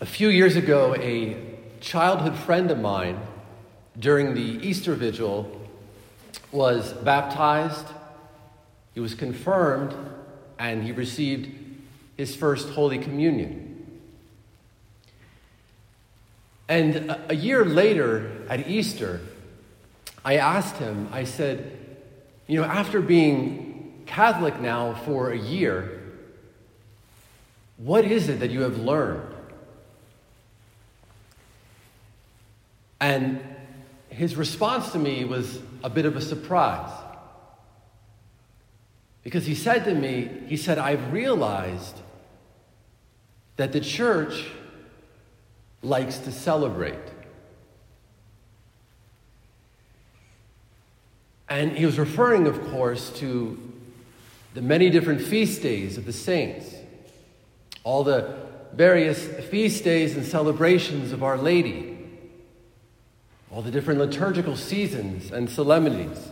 A few years ago, a childhood friend of mine during the Easter Vigil was baptized, he was confirmed, and he received his first Holy Communion. And a year later, at Easter, I asked him, I said, you know, after being Catholic now for a year, what is it that you have learned? And his response to me was a bit of a surprise. Because he said to me, he said, I've realized that the church likes to celebrate. And he was referring, of course, to the many different feast days of the saints, all the various feast days and celebrations of Our Lady all the different liturgical seasons and solemnities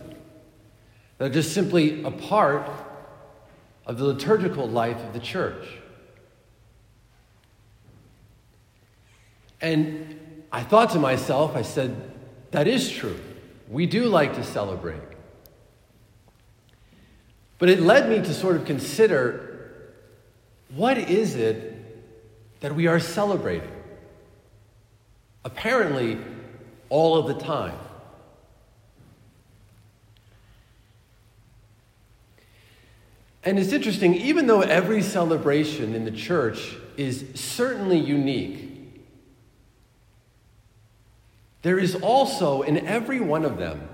that are just simply a part of the liturgical life of the church. And I thought to myself, I said, that is true. We do like to celebrate. But it led me to sort of consider what is it that we are celebrating? Apparently, all of the time. And it's interesting, even though every celebration in the church is certainly unique, there is also in every one of them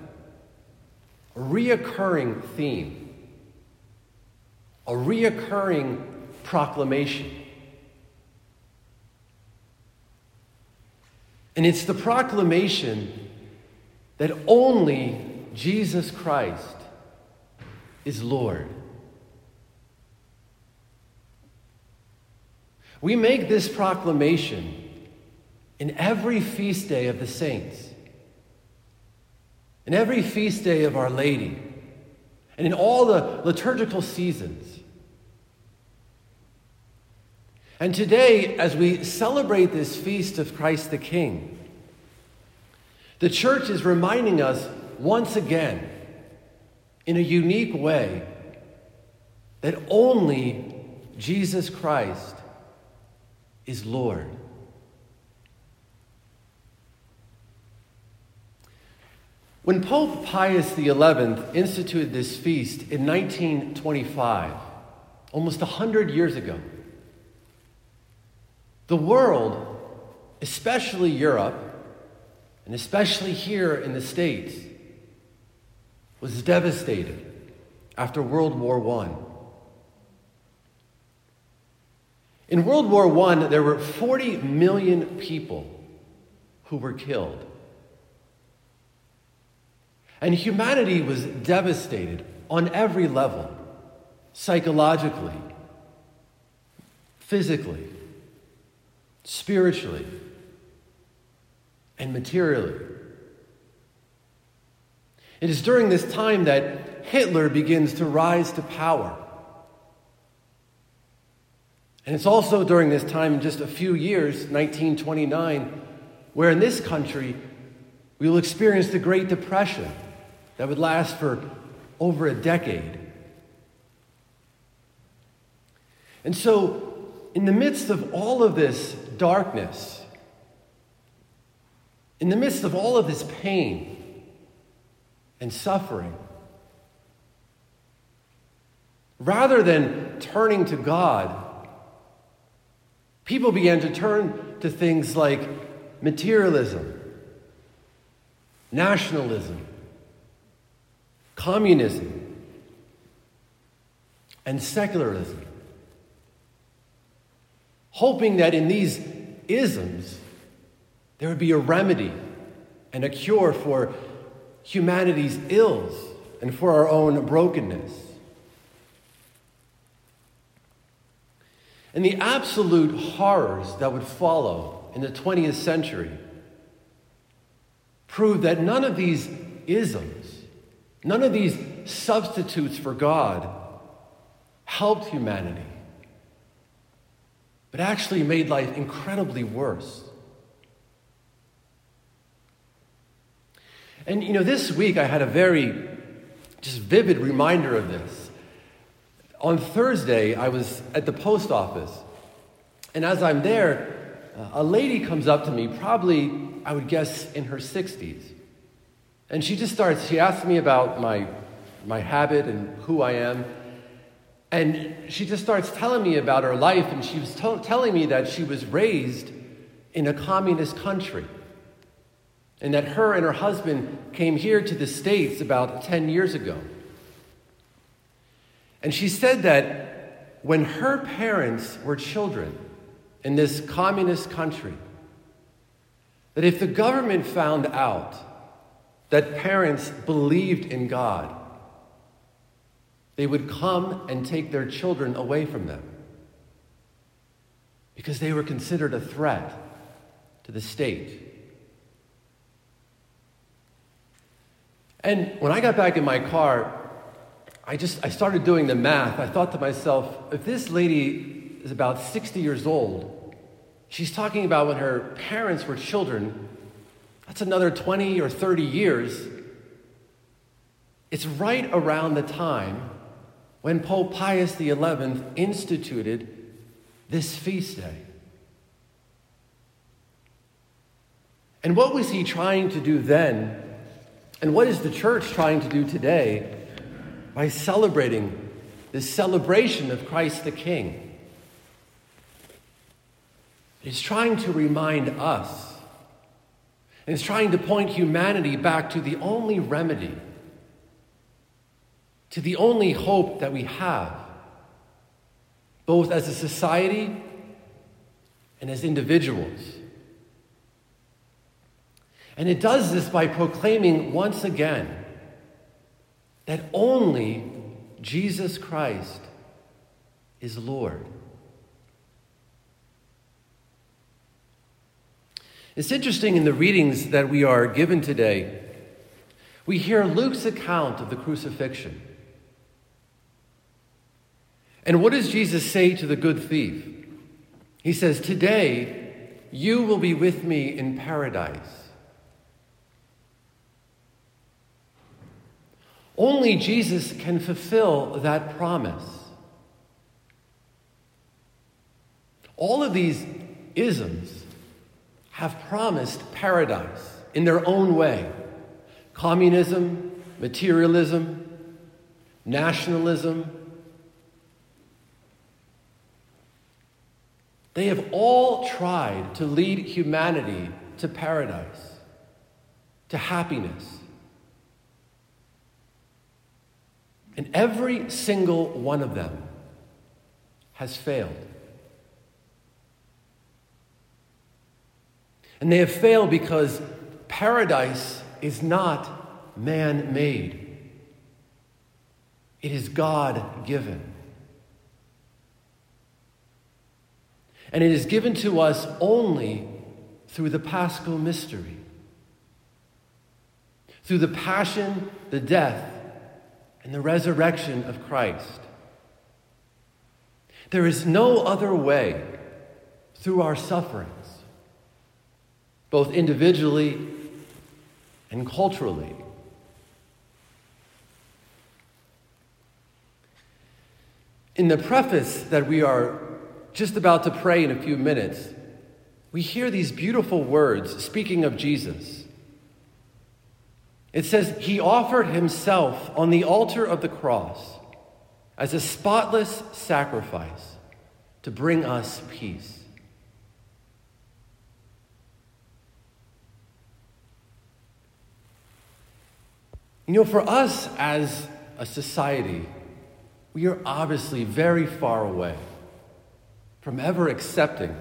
a reoccurring theme, a reoccurring proclamation. And it's the proclamation that only Jesus Christ is Lord. We make this proclamation in every feast day of the saints, in every feast day of Our Lady, and in all the liturgical seasons. And today, as we celebrate this feast of Christ the King, the church is reminding us once again, in a unique way, that only Jesus Christ is Lord. When Pope Pius XI instituted this feast in 1925, almost 100 years ago, the world, especially Europe, and especially here in the States, was devastated after World War I. In World War I, there were 40 million people who were killed. And humanity was devastated on every level psychologically, physically, spiritually, and materially. It is during this time that Hitler begins to rise to power. And it's also during this time, in just a few years, 1929, where in this country we will experience the Great Depression that would last for over a decade. And so, in the midst of all of this darkness, in the midst of all of this pain and suffering, rather than turning to God, people began to turn to things like materialism, nationalism, communism, and secularism hoping that in these isms there would be a remedy and a cure for humanity's ills and for our own brokenness. And the absolute horrors that would follow in the 20th century proved that none of these isms, none of these substitutes for God helped humanity. But actually made life incredibly worse. And you know, this week I had a very just vivid reminder of this. On Thursday, I was at the post office, and as I'm there, a lady comes up to me, probably, I would guess, in her 60s. And she just starts, she asks me about my, my habit and who I am. And she just starts telling me about her life, and she was telling me that she was raised in a communist country. And that her and her husband came here to the States about 10 years ago. And she said that when her parents were children in this communist country, that if the government found out that parents believed in God, they would come and take their children away from them because they were considered a threat to the state. And when I got back in my car, I just I started doing the math. I thought to myself, if this lady is about 60 years old, she's talking about when her parents were children, that's another 20 or 30 years. It's right around the time when Pope Pius XI instituted this feast day. And what was he trying to do then? And what is the church trying to do today by celebrating this celebration of Christ the King? It's trying to remind us, and it's trying to point humanity back to the only remedy, to the only hope that we have, both as a society and as individuals. And it does this by proclaiming once again that only Jesus Christ is Lord. It's interesting in the readings that we are given today, we hear Luke's account of the crucifixion. And what does Jesus say to the good thief? He says, Today you will be with me in paradise. Only Jesus can fulfill that promise. All of these isms have promised paradise in their own way communism, materialism, nationalism. They have all tried to lead humanity to paradise, to happiness. And every single one of them has failed. And they have failed because paradise is not man made, it is God given. And it is given to us only through the paschal mystery, through the passion, the death, and the resurrection of Christ. There is no other way through our sufferings, both individually and culturally. In the preface that we are just about to pray in a few minutes, we hear these beautiful words speaking of Jesus. It says, He offered Himself on the altar of the cross as a spotless sacrifice to bring us peace. You know, for us as a society, we are obviously very far away from ever accepting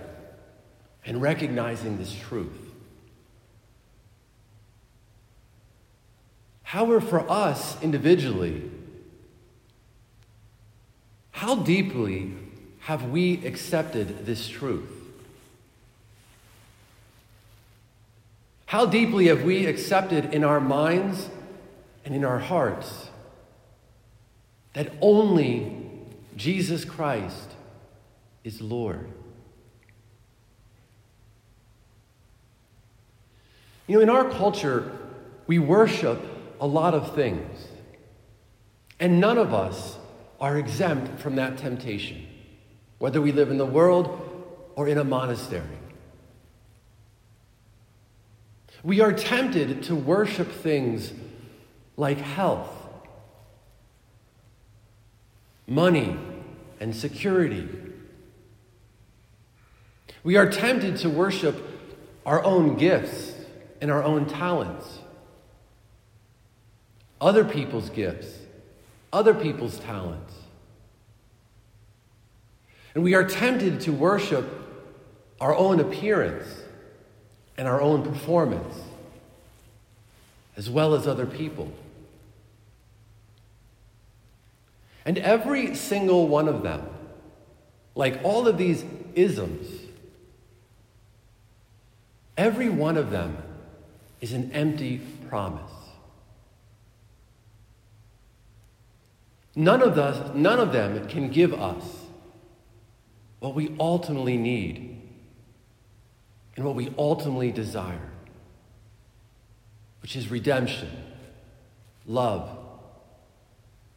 and recognizing this truth. However, for us individually, how deeply have we accepted this truth? How deeply have we accepted in our minds and in our hearts that only Jesus Christ is Lord. You know, in our culture, we worship a lot of things, and none of us are exempt from that temptation, whether we live in the world or in a monastery. We are tempted to worship things like health, money, and security we are tempted to worship our own gifts and our own talents, other people's gifts, other people's talents. And we are tempted to worship our own appearance and our own performance, as well as other people. And every single one of them, like all of these isms, every one of them is an empty promise. None of, us, none of them can give us what we ultimately need and what we ultimately desire, which is redemption, love,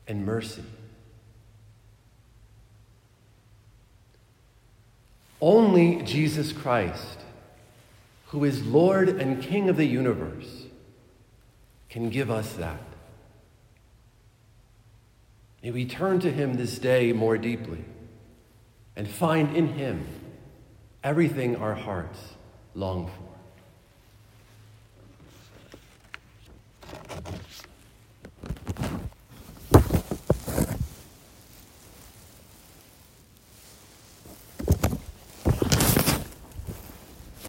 and mercy. Only Jesus Christ, who is Lord and King of the universe, can give us that. May we turn to him this day more deeply and find in him everything our hearts long for.